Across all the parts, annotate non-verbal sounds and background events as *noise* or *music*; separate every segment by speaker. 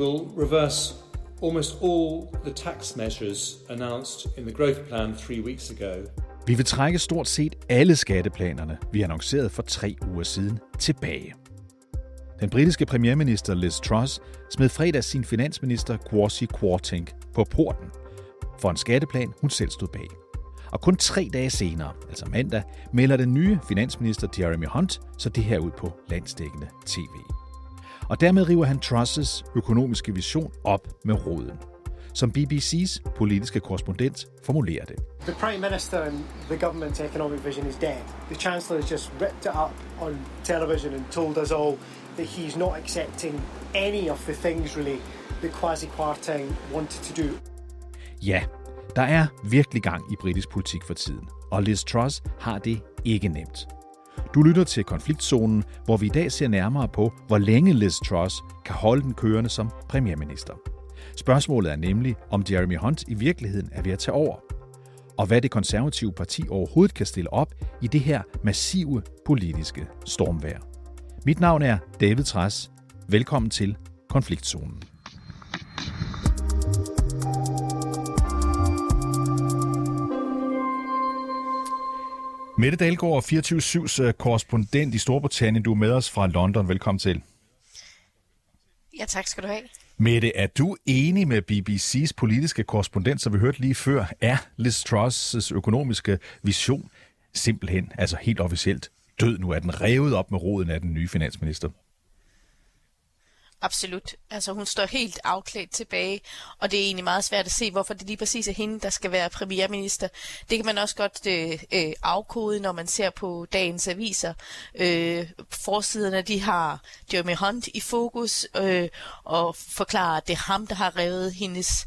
Speaker 1: will reverse almost all the tax measures announced in the growth plan three weeks ago.
Speaker 2: Vi vil trække stort set alle skatteplanerne, vi annoncerede for tre uger siden, tilbage. Den britiske premierminister Liz Truss smed fredag sin finansminister Kwasi Kwarteng på porten for en skatteplan, hun selv stod bag. Og kun tre dage senere, altså mandag, melder den nye finansminister Jeremy Hunt så det her ud på landsdækkende tv. Og dermed river han Trusses økonomiske vision op med roden. Som BBC's politiske korrespondent formulerer det.
Speaker 3: The Prime Minister and the government's economic vision is dead. The Chancellor has just ripped it up on television and told us all that he's not accepting any of the things really that Kwasi Kwarteng wanted to do.
Speaker 2: Ja, der er virkelig gang i britisk politik for tiden, og Liz Truss har det ikke nemt. Du lytter til konfliktzonen, hvor vi i dag ser nærmere på, hvor længe Liz Truss kan holde den kørende som premierminister. Spørgsmålet er nemlig, om Jeremy Hunt i virkeligheden er ved at tage over, og hvad det konservative parti overhovedet kan stille op i det her massive politiske stormvær. Mit navn er David Træs. Velkommen til Konfliktzonen. Mette Dahlgaard, 24-7's øh, korrespondent i Storbritannien. Du er med os fra London. Velkommen til.
Speaker 4: Ja, tak skal du have.
Speaker 2: Mette, er du enig med BBC's politiske korrespondent, som vi hørte lige før, er Liz Truss' økonomiske vision simpelthen, altså helt officielt, død nu? Er den revet op med roden af den nye finansminister?
Speaker 4: Absolut. Altså hun står helt afklædt tilbage, og det er egentlig meget svært at se, hvorfor det lige præcis er hende, der skal være premierminister. Det kan man også godt øh, øh afkode, når man ser på dagens aviser. Øh, forsiderne, de har Jeremy Hunt i fokus, øh, og forklarer, at det er ham, der har revet hendes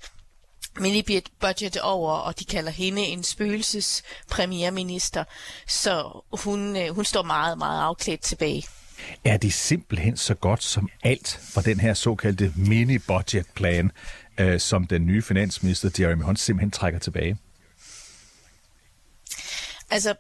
Speaker 4: mini-budget over, og de kalder hende en spøgelses premierminister. Så hun, øh, hun står meget, meget afklædt tilbage.
Speaker 2: Er det simpelthen så godt som alt for den her såkaldte mini-budget-plan, øh, som den nye finansminister Jeremy Hunt simpelthen trækker tilbage?
Speaker 4: Altså,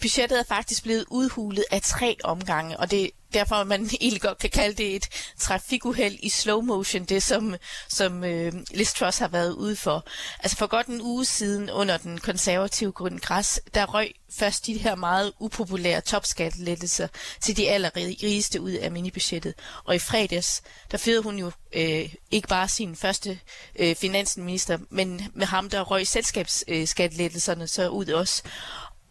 Speaker 4: budgettet er faktisk blevet udhulet af tre omgange, og det derfor man *laughs* egentlig godt kan kalde det et trafikuheld i slow motion, det som, som øh, Liz Truss har været ude for. Altså for godt en uge siden under den konservative græs, der røg først de her meget upopulære topskattelettelser til de allerrigeste ud af minibudgettet. Og i fredags, der fyrede hun jo øh, ikke bare sin første øh, finansminister, men med ham, der røg selskabsskattelettelserne øh, så ud også.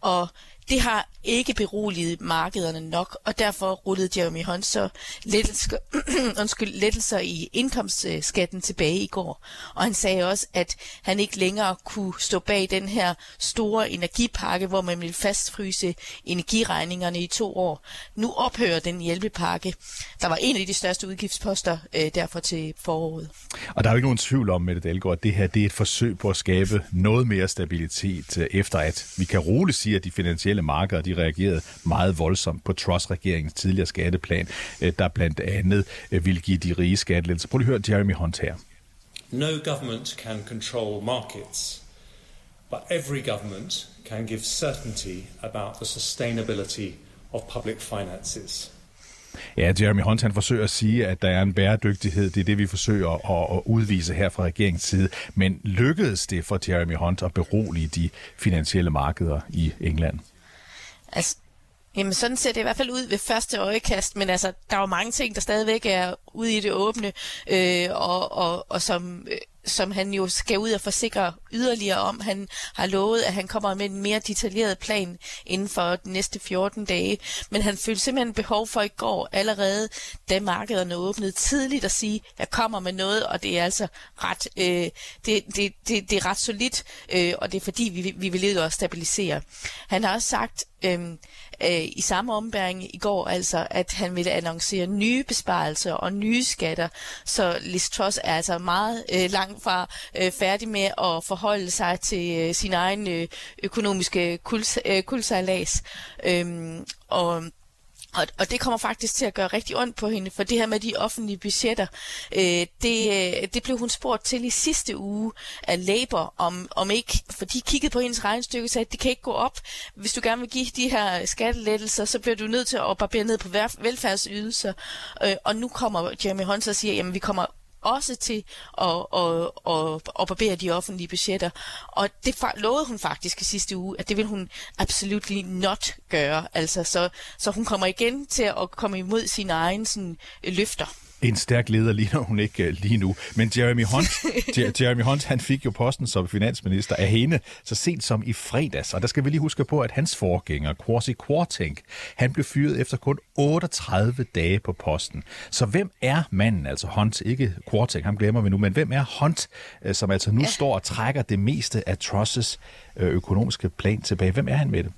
Speaker 4: Og det har ikke beroliget markederne nok, og derfor rullede Jeremy Hunt så lettelser, *clears throat* undskyld, lettelser i indkomstskatten tilbage i går. Og han sagde også, at han ikke længere kunne stå bag den her store energipakke, hvor man ville fastfryse energiregningerne i to år. Nu ophører den hjælpepakke, der var en af de største udgiftsposter øh, derfor til foråret.
Speaker 2: Og der er jo ikke nogen tvivl om, Mette Dahlgaard, at det her det er et forsøg på at skabe noget mere stabilitet, øh, efter at vi kan roligt sige, at de finansielle finansielle markeder de reagerede meget voldsomt på Truss-regeringens tidligere skatteplan, øh, der blandt andet øh, vil give de rige skattelettelser. Prøv at høre Jeremy Hunt her.
Speaker 1: No government can control markets, but every government can give certainty about the sustainability of public finances.
Speaker 2: Ja, Jeremy Hunt han forsøger at sige, at der er en bæredygtighed. Det er det, vi forsøger at, at udvise her fra regeringens side. Men lykkedes det for Jeremy Hunt at berolige de finansielle markeder i England?
Speaker 4: Altså, Jamen sådan ser det i hvert fald ud ved første øjekast, men altså, der er jo mange ting, der stadigvæk er ude i det åbne, øh, og, og, og som, øh, som han jo skal ud og forsikre yderligere om. Han har lovet, at han kommer med en mere detaljeret plan inden for de næste 14 dage. Men han følte simpelthen behov for i går allerede, da markederne åbnede tidligt at sige, jeg kommer med noget, og det er altså ret, øh, det, det, det, det er ret solidt, øh, og det er fordi, vi, vi vil også stabilisere. Han har også sagt, øh, øh, i samme ombæring i går, altså, at han ville annoncere nye besparelser og nye skatter. Så Liz Truss er altså meget øh, langt fra øh, færdig med at forholde sig til øh, sin egen øh, økonomiske kuls, øh, kulsejlads. Øhm, og og, og det kommer faktisk til at gøre rigtig ondt på hende, for det her med de offentlige budgetter, øh, det, øh, det blev hun spurgt til i sidste uge af Labour, om, om ikke, for de kiggede på hendes regnstykke og sagde, at det kan ikke gå op. Hvis du gerne vil give de her skattelettelser, så bliver du nødt til at barbere ned på velfærdsydelser. Øh, og nu kommer Jeremy Hunt og siger, at vi kommer også til at, at, at, at barbere de offentlige budgetter. Og det lovede hun faktisk i sidste uge, at det vil hun absolut not gøre. Altså, så, så hun kommer igen til at komme imod sine egne sådan, løfter
Speaker 2: en stærk leder *laughs* ligner hun ikke uh, lige nu. Men Jeremy Hunt, *laughs* Jeremy Hunt, han fik jo posten som finansminister af hende så sent som i fredags. Og der skal vi lige huske på, at hans forgænger, Kwasi Kwarteng, han blev fyret efter kun 38 dage på posten. Så hvem er manden, altså Hunt, ikke Kwarteng, ham glemmer vi nu, men hvem er Hunt, øh, som altså nu ja. står og trækker det meste af Trusses øh, økonomiske plan tilbage? Hvem er han med det?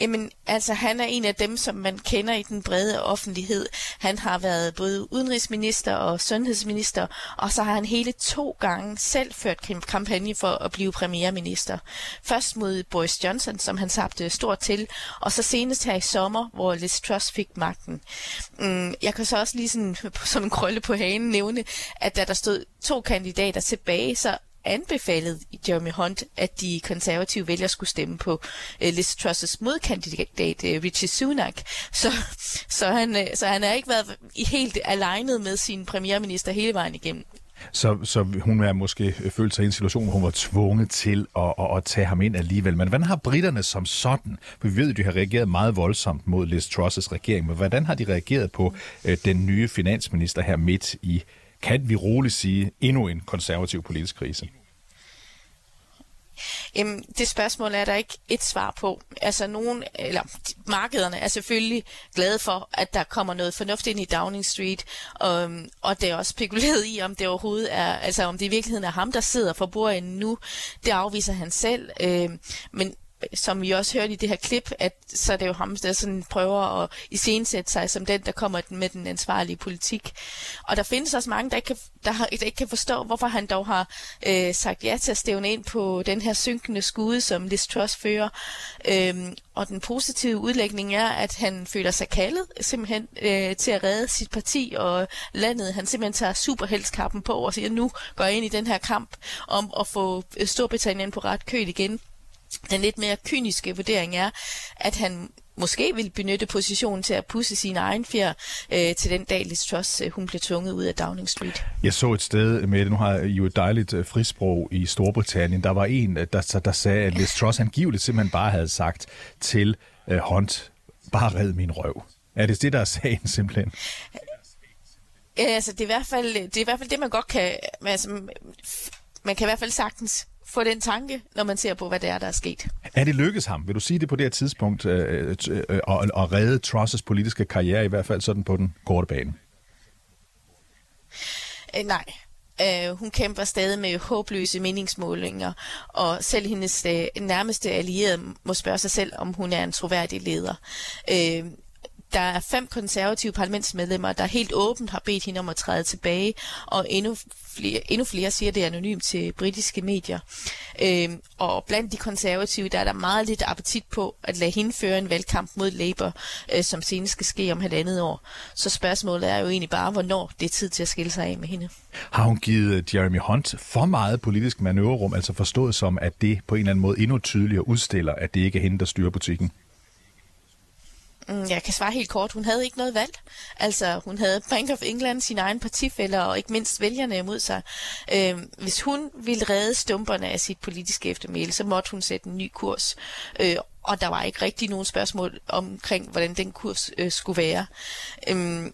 Speaker 4: Jamen, altså han er en af dem, som man kender i den brede offentlighed. Han har været både udenrigsminister og sundhedsminister, og så har han hele to gange selv ført kampagne for at blive premierminister. Først mod Boris Johnson, som han sabte stort til, og så senest her i sommer, hvor Liz Truss fik magten. Mm, jeg kan så også lige sådan, *laughs* som en krølle på hanen nævne, at da der stod to kandidater tilbage, så anbefalet Jeremy Hunt, at de konservative vælgere skulle stemme på uh, Liz Truss' modkandidat øh, uh, Richie Sunak. Så, så, han, uh, så han har ikke været helt alene med sin premierminister hele vejen igennem.
Speaker 2: Så, så hun har måske følt sig i en situation, hvor hun var tvunget til at, at, at tage ham ind alligevel. Men hvordan har britterne som sådan, for vi ved, at de har reageret meget voldsomt mod Liz Truss' regering, men hvordan har de reageret på uh, den nye finansminister her midt i kan vi roligt sige, endnu en konservativ politisk krise?
Speaker 4: Jamen, det spørgsmål er der ikke et svar på. Altså, nogen, eller markederne er selvfølgelig glade for, at der kommer noget fornuft ind i Downing Street, og, og det er også spekuleret i, om det overhovedet er, altså om det i virkeligheden er ham, der sidder for bordenden nu. Det afviser han selv. Øh, men som vi også hørte i det her klip, at så er det jo ham, der sådan prøver at iscenesætte sig som den, der kommer med den ansvarlige politik. Og der findes også mange, der ikke kan, der, har, der ikke kan forstå, hvorfor han dog har øh, sagt ja til at stævne ind på den her synkende skude, som Liz Truss fører. Øhm, og den positive udlægning er, at han føler sig kaldet simpelthen øh, til at redde sit parti og landet. Han simpelthen tager superhelskappen på og siger, nu går jeg ind i den her kamp om at få øh, Storbritannien på ret køl igen. Den lidt mere kyniske vurdering er, at han måske vil benytte positionen til at pusse sin egen fjer øh, til den dag, Liz Truss øh, hun blev tvunget ud af Downing Street.
Speaker 2: Jeg så et sted med nu har I jo et dejligt øh, frisprog i Storbritannien. Der var en, øh, der, der sagde, at Liz Truss angiveligt simpelthen bare havde sagt til øh, Hunt, bare red min røv. Er det det, der er sagen simpelthen?
Speaker 4: Ja, altså, det er, i hvert fald, det er i hvert fald det, man godt kan... Altså, man kan i hvert fald sagtens få den tanke, når man ser på, hvad det er, der er sket.
Speaker 2: Er det lykkedes ham, vil du sige det på det her tidspunkt, øh, øh, øh, at, at redde Trusses politiske karriere, i hvert fald sådan på den korte bane?
Speaker 4: Øh, nej. Uh, hun kæmper stadig med håbløse meningsmålinger, og selv hendes uh, nærmeste allierede må spørge sig selv, om hun er en troværdig leder. Uh, der er fem konservative parlamentsmedlemmer, der helt åbent har bedt hende om at træde tilbage, og endnu flere, endnu flere siger det anonymt til britiske medier. Øhm, og blandt de konservative, der er der meget lidt appetit på at lade hende føre en valgkamp mod Labour, øh, som senest skal ske om halvandet år. Så spørgsmålet er jo egentlig bare, hvornår det er tid til at skille sig af med hende.
Speaker 2: Har hun givet øh, Jeremy Hunt for meget politisk manøvrerum, altså forstået som, at det på en eller anden måde endnu tydeligere udstiller, at det ikke er hende, der styrer butikken?
Speaker 4: Mm. Jeg kan svare helt kort. Hun havde ikke noget valg. Altså, hun havde Bank of England, sine egne partifælder og ikke mindst vælgerne imod sig. Øh, hvis hun ville redde stumperne af sit politiske eftermæle, så måtte hun sætte en ny kurs. Øh, og der var ikke rigtig nogen spørgsmål omkring, hvordan den kurs øh, skulle være. Øh,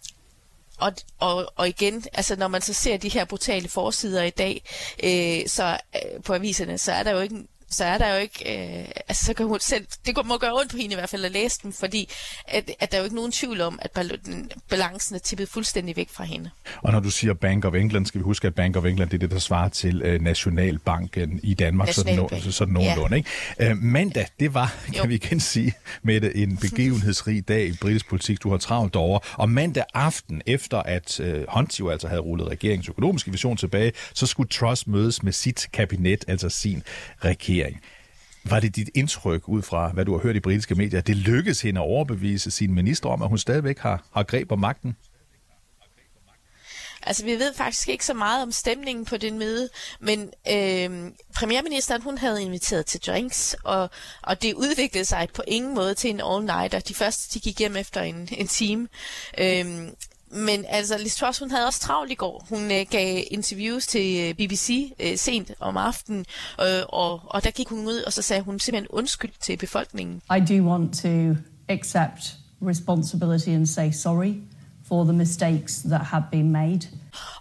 Speaker 4: og, og, og igen, altså når man så ser de her brutale forsider i dag, øh, så øh, på aviserne, så er der jo ikke så er der jo ikke, øh, altså så kan hun selv, det må gøre ondt på hende i hvert fald at læse dem, fordi at, at der er jo ikke nogen tvivl om, at balancen er tippet fuldstændig væk fra hende.
Speaker 2: Og når du siger Bank of England, skal vi huske, at Bank of England det er det, der svarer til øh, Nationalbanken i Danmark, sådan, så, sådan nogenlunde. Ja. Ikke? Øh, mandag, det var, kan jo. vi igen sige, med en *laughs* begivenhedsrig dag i britisk politik. Du har travlt over. Og mandag aften, efter at øh, Hunt jo altså havde rullet regeringens økonomiske vision tilbage, så skulle Truss mødes med sit kabinet, altså sin regering regering. Var det dit indtryk ud fra, hvad du har hørt i britiske medier, at det lykkedes hende at overbevise sin minister om, at hun stadigvæk har, har greb om magten?
Speaker 4: Altså, vi ved faktisk ikke så meget om stemningen på den møde, men øh, premierministeren, hun havde inviteret til drinks, og, og det udviklede sig på ingen måde til en all-nighter. De første, de gik hjem efter en, en time. Øh, men altså, Liz Truss, hun havde også travlt i går. Hun øh, gav interviews til øh, BBC øh, sent om aftenen, øh, og, og der gik hun ud, og så sagde hun simpelthen undskyld til befolkningen.
Speaker 5: I do want to accept responsibility and say sorry for the mistakes that have been made.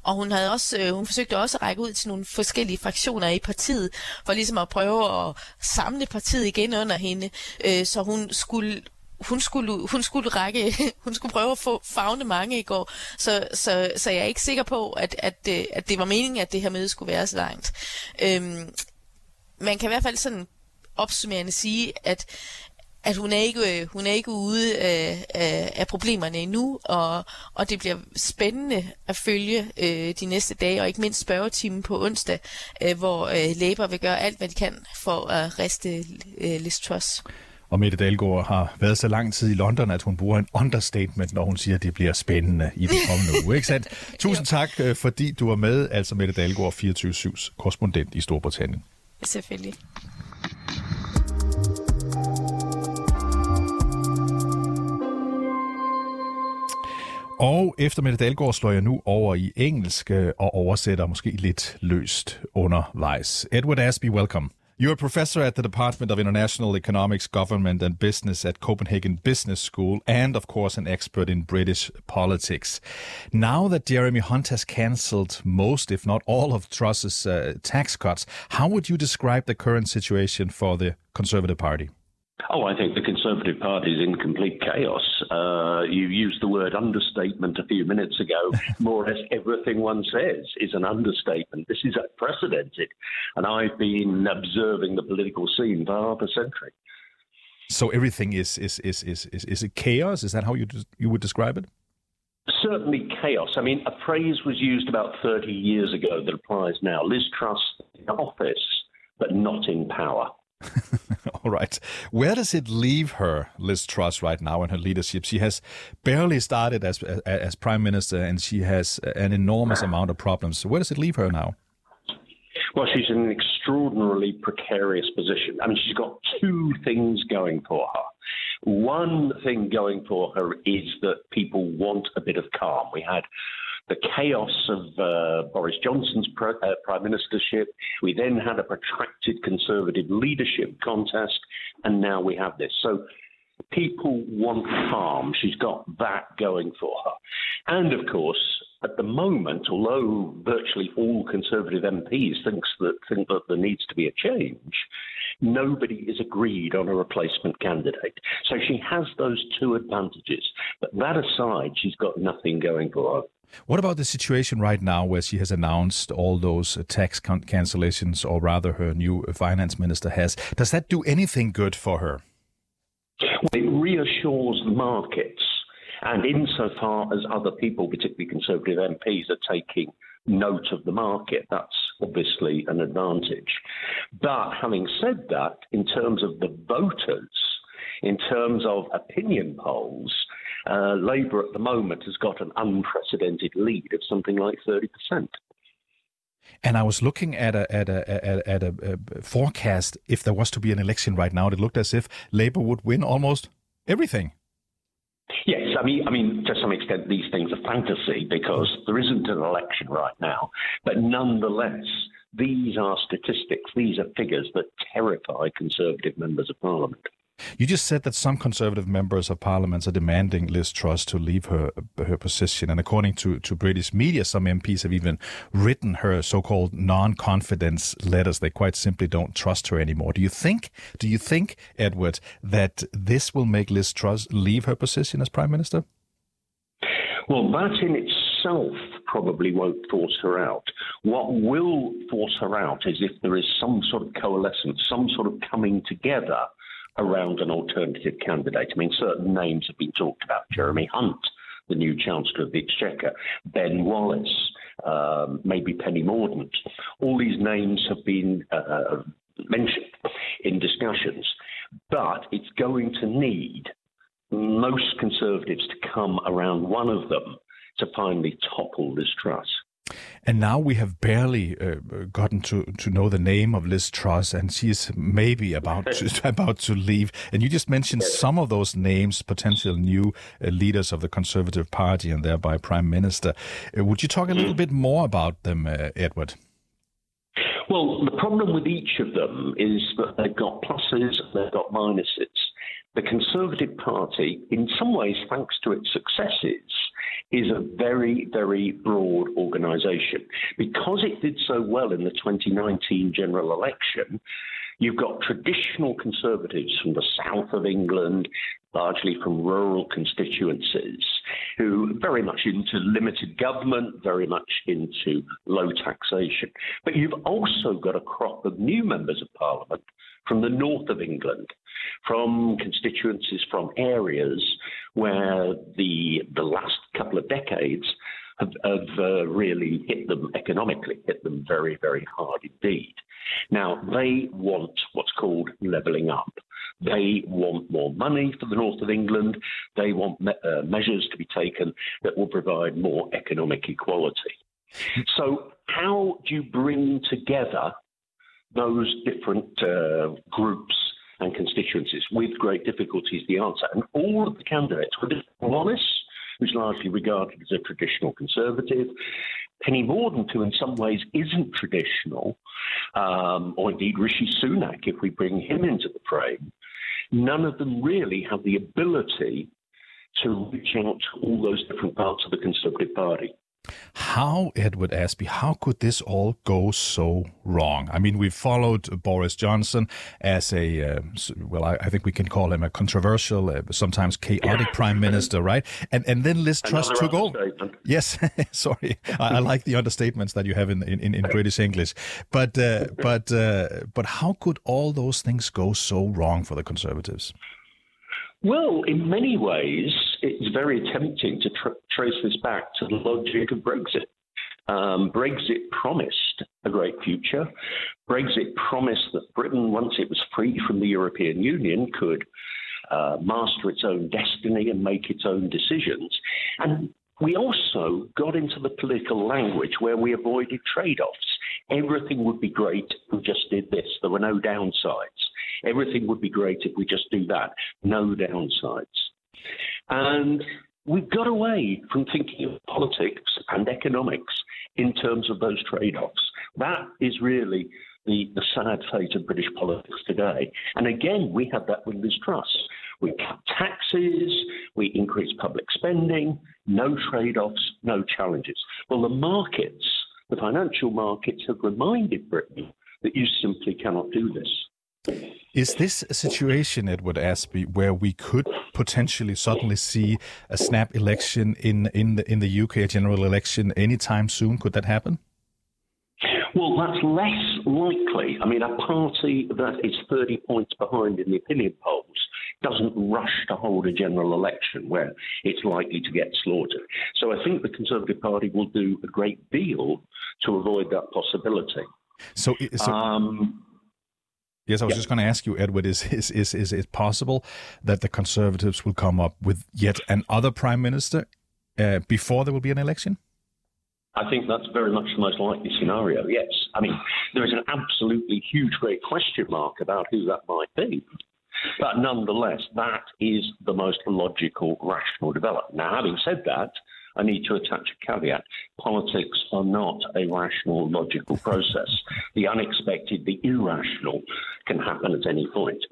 Speaker 4: Og hun havde også, øh, hun forsøgte også at række ud til nogle forskellige fraktioner i partiet, for ligesom at prøve at samle partiet igen under hende, øh, så hun skulle hun skulle, hun skulle række, *laughs* hun skulle prøve at få fagne mange i går, så, så, så jeg er ikke sikker på, at, at, øh, at det var meningen, at det her møde skulle være så langt. Øhm, man kan i hvert fald sådan opsummerende sige, at at hun er ikke, øh, hun er ikke ude af, af, af problemerne endnu, og, og det bliver spændende at følge øh, de næste dage, og ikke mindst spørgetimen på onsdag, øh, hvor øh, Labour vil gøre alt, hvad de kan for at riste øh, Liz Truss.
Speaker 2: Og Mette Dahlgaard har været så lang tid i London, at hun bruger en understatement, når hun siger, at det bliver spændende i den kommende uge. Ikke sandt? *laughs* Tusind tak, øh, fordi du var med, altså Mette Dahlgaard, 24-7's korrespondent i Storbritannien.
Speaker 4: Selvfølgelig.
Speaker 2: Og efter Mette Dahlgaard slår jeg nu over i engelsk øh, og oversætter måske lidt løst undervejs. Edward Asby, welcome. You're a professor at the Department of International Economics, Government and Business at Copenhagen Business School, and of course, an expert in British politics. Now that Jeremy Hunt has cancelled most, if not all, of Truss's uh, tax cuts, how would you describe the current situation for the Conservative Party?
Speaker 6: Oh, I think the Conservative Party is in complete chaos. Uh, you used the word understatement a few minutes ago. *laughs* More or less everything one says is an understatement. This is unprecedented. And I've been observing the political scene for half a century.
Speaker 2: So everything is is is is is, is it chaos? Is that how you you would describe it?
Speaker 6: Certainly chaos. I mean, a phrase was used about 30 years ago that applies now. Liz Truss in office, but not in power. *laughs*
Speaker 2: All right. Where does it leave her, Liz Truss, right now in her leadership? She has barely started as as prime minister, and she has an enormous amount of problems. Where does it leave her now?
Speaker 6: Well, she's in an extraordinarily precarious position. I mean, she's got two things going for her. One thing going for her is that people want a bit of calm. We had the chaos of uh, Boris Johnson's uh, prime ministership. We then had a protracted conservative leadership contest, and now we have this. So people want calm. She's got that going for her. And of course, at the moment, although virtually all Conservative MPs thinks that think that there needs to be a change, nobody is agreed on a replacement candidate. So she has those two advantages. But that aside, she's got nothing going for her.
Speaker 2: What about the situation right now where she has announced all those tax can- cancellations, or rather, her new finance minister has? Does that do anything good for her?
Speaker 6: Well, it reassures the markets. And insofar as other people, particularly Conservative MPs, are taking note of the market, that's obviously an advantage. But having said that, in terms of the voters, in terms of opinion polls, uh, Labour at the moment has got an unprecedented lead of something like 30%.
Speaker 2: And I was looking at a at a at, a, a, a forecast. If there was to be an election right now, it looked as if Labour would win almost everything.
Speaker 6: I mean, I mean, to some extent, these things are fantasy because there isn't an election right now. But nonetheless, these are statistics; these are figures that terrify Conservative members of Parliament.
Speaker 2: You just said that some Conservative members of Parliament are demanding Liz Truss to leave her her position, and according to, to British media, some MPs have even written her so-called non-confidence letters. They quite simply don't trust her anymore. Do you think? Do you think, Edward, that this will make Liz Truss leave her position as Prime Minister?
Speaker 6: Well, that in itself probably won't force her out. What will force her out is if there is some sort of coalescence, some sort of coming together around an alternative candidate. I mean, certain names have been talked about. Jeremy Hunt, the new Chancellor of the Exchequer, Ben Wallace, um, maybe Penny Mordaunt. All these names have been uh, mentioned in discussions, but it's going to need most Conservatives to come around one of them to finally topple this Truss.
Speaker 2: And now we have barely uh, gotten to, to know the name of Liz Truss, and she is maybe about to, *laughs* about to leave. And you just mentioned some of those names, potential new uh, leaders of the Conservative Party and thereby Prime Minister. Uh, would you talk a little bit more about them, uh, Edward?
Speaker 6: Well, the problem with each of them is that they've got pluses and they've got minuses. The Conservative Party, in some ways, thanks to its successes, is a very, very broad organisation. Because it did so well in the 2019 general election, You've got traditional conservatives from the south of England, largely from rural constituencies, who very much into limited government, very much into low taxation. But you've also got a crop of new members of parliament from the north of England, from constituencies from areas where the the last couple of decades have, have uh, really hit them economically, hit them very, very hard indeed. Now, they want what's called levelling up. They want more money for the north of England. They want me- uh, measures to be taken that will provide more economic equality. So, how do you bring together those different uh, groups and constituencies? With great difficulty is the answer. And all of the candidates were honest who's largely regarded as a traditional conservative. Penny Mordaunt, who in some ways isn't traditional, um, or indeed Rishi Sunak, if we bring him into the frame, none of them really have the ability to reach out to all those different parts of the Conservative Party.
Speaker 2: How, Edward Ashby, how could this all go so wrong? I mean, we've followed Boris Johnson as a, uh, well, I, I, think we can call him a controversial, uh, sometimes chaotic prime minister, right? And and then Liz Truss took over. Yes, *laughs* sorry, I, I, like the understatements that you have in in, in British English. But uh, but uh, but how could all those things go so wrong for the Conservatives?
Speaker 6: Well, in many ways, it's very tempting to tr- trace this back to the logic of Brexit. Um, Brexit promised a great future. Brexit promised that Britain, once it was free from the European Union, could uh, master its own destiny and make its own decisions. And we also got into the political language where we avoided trade offs. Everything would be great if we just did this. There were no downsides. Everything would be great if we just do that. No downsides. And we've got away from thinking of politics and economics in terms of those trade offs. That is really the, the sad fate of British politics today. And again, we had that with Liz Truss. We cut taxes, we increased public spending, no trade offs, no challenges. Well, the markets, the financial markets, have reminded Britain that you simply cannot do this.
Speaker 2: Is this a situation, Edward Ashby, where we could potentially suddenly see a snap election in, in, the, in the UK, a general election, anytime soon? Could that happen?
Speaker 6: Well, that's less likely. I mean, a party that is 30 points behind in the opinion polls doesn't rush to hold a general election where it's likely to get slaughtered. So I think the Conservative Party will do a great deal to avoid that possibility.
Speaker 2: So, so um, Yes, I was just going to ask you, Edward, is, is, is, is it possible that the Conservatives will come up with yet another prime minister uh, before there will be an election?
Speaker 6: I think that's very much the most likely scenario, yes. I mean, there is an absolutely huge, great question mark about who that might be. But nonetheless, that is the most logical, rational development. Now, having said that, I need to attach a caveat. Politics are not a rational, logical process. the unexpected, the irrational can happen at any point.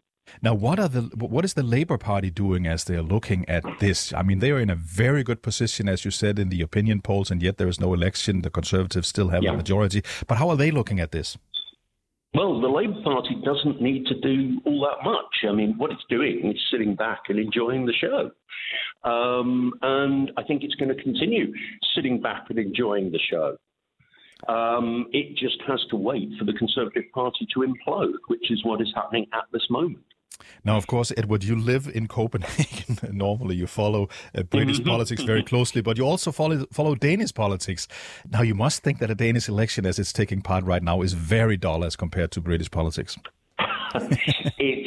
Speaker 2: Now, what are the what is the Labour Party doing as they're looking at this? I mean, they are in a very good position, as you said, in the opinion polls, and yet there is no election. The Conservatives still have yeah. a majority. But how are they looking at this?
Speaker 6: Well, the Labour Party doesn't need to do all that much. I mean, what it's doing is sitting back and enjoying the show. Um, and I think it's going to continue sitting back and enjoying the show. Um, it just has to wait for the Conservative Party to implode, which is what is happening at this moment.
Speaker 2: Now, of course, Edward, you live in Copenhagen. *laughs* Normally, you follow uh, British mm-hmm. politics very closely, but you also follow, follow Danish politics. Now, you must think that a Danish election, as it's taking part right now, is very dull as compared to British politics. *laughs*
Speaker 6: it's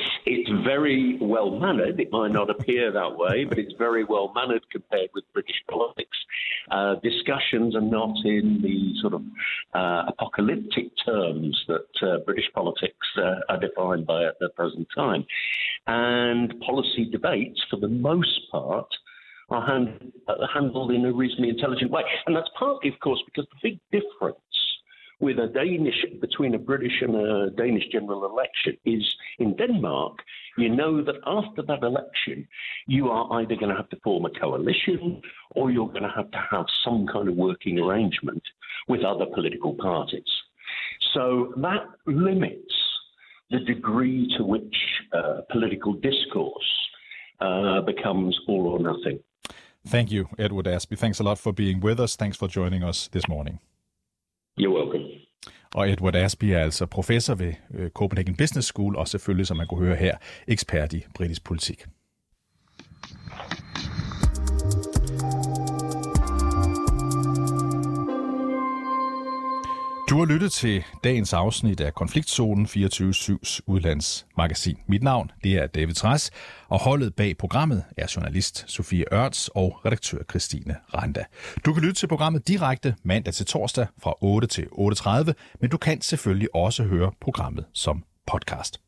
Speaker 6: very well mannered. It might not appear that way, but it's very well mannered compared with British politics. Uh, discussions are not in the sort of uh, apocalyptic terms that uh, British politics uh, are defined by at the present time. And policy debates, for the most part, are hand, uh, handled in a reasonably intelligent way. And that's partly, of course, because the big difference with a Danish between a British and a Danish general election is in Denmark, you know that after that election, you are either going to have to form a coalition or you're going to have to have some kind of working arrangement with other political parties. So that limits the degree to which uh, political discourse uh, becomes all or nothing.
Speaker 2: Thank you, Edward Aspie. Thanks a lot for being with us. Thanks for joining us this morning. Og Edward Aspie er altså professor ved øh, Copenhagen Business School, og selvfølgelig, som man kunne høre her, ekspert i britisk politik. Du har lyttet til dagens afsnit af Konfliktzonen 24-7's udlandsmagasin. Mit navn det er David Træs, og holdet bag programmet er journalist Sofie Ørts og redaktør Christine Randa. Du kan lytte til programmet direkte mandag til torsdag fra 8 til 8.30, men du kan selvfølgelig også høre programmet som podcast.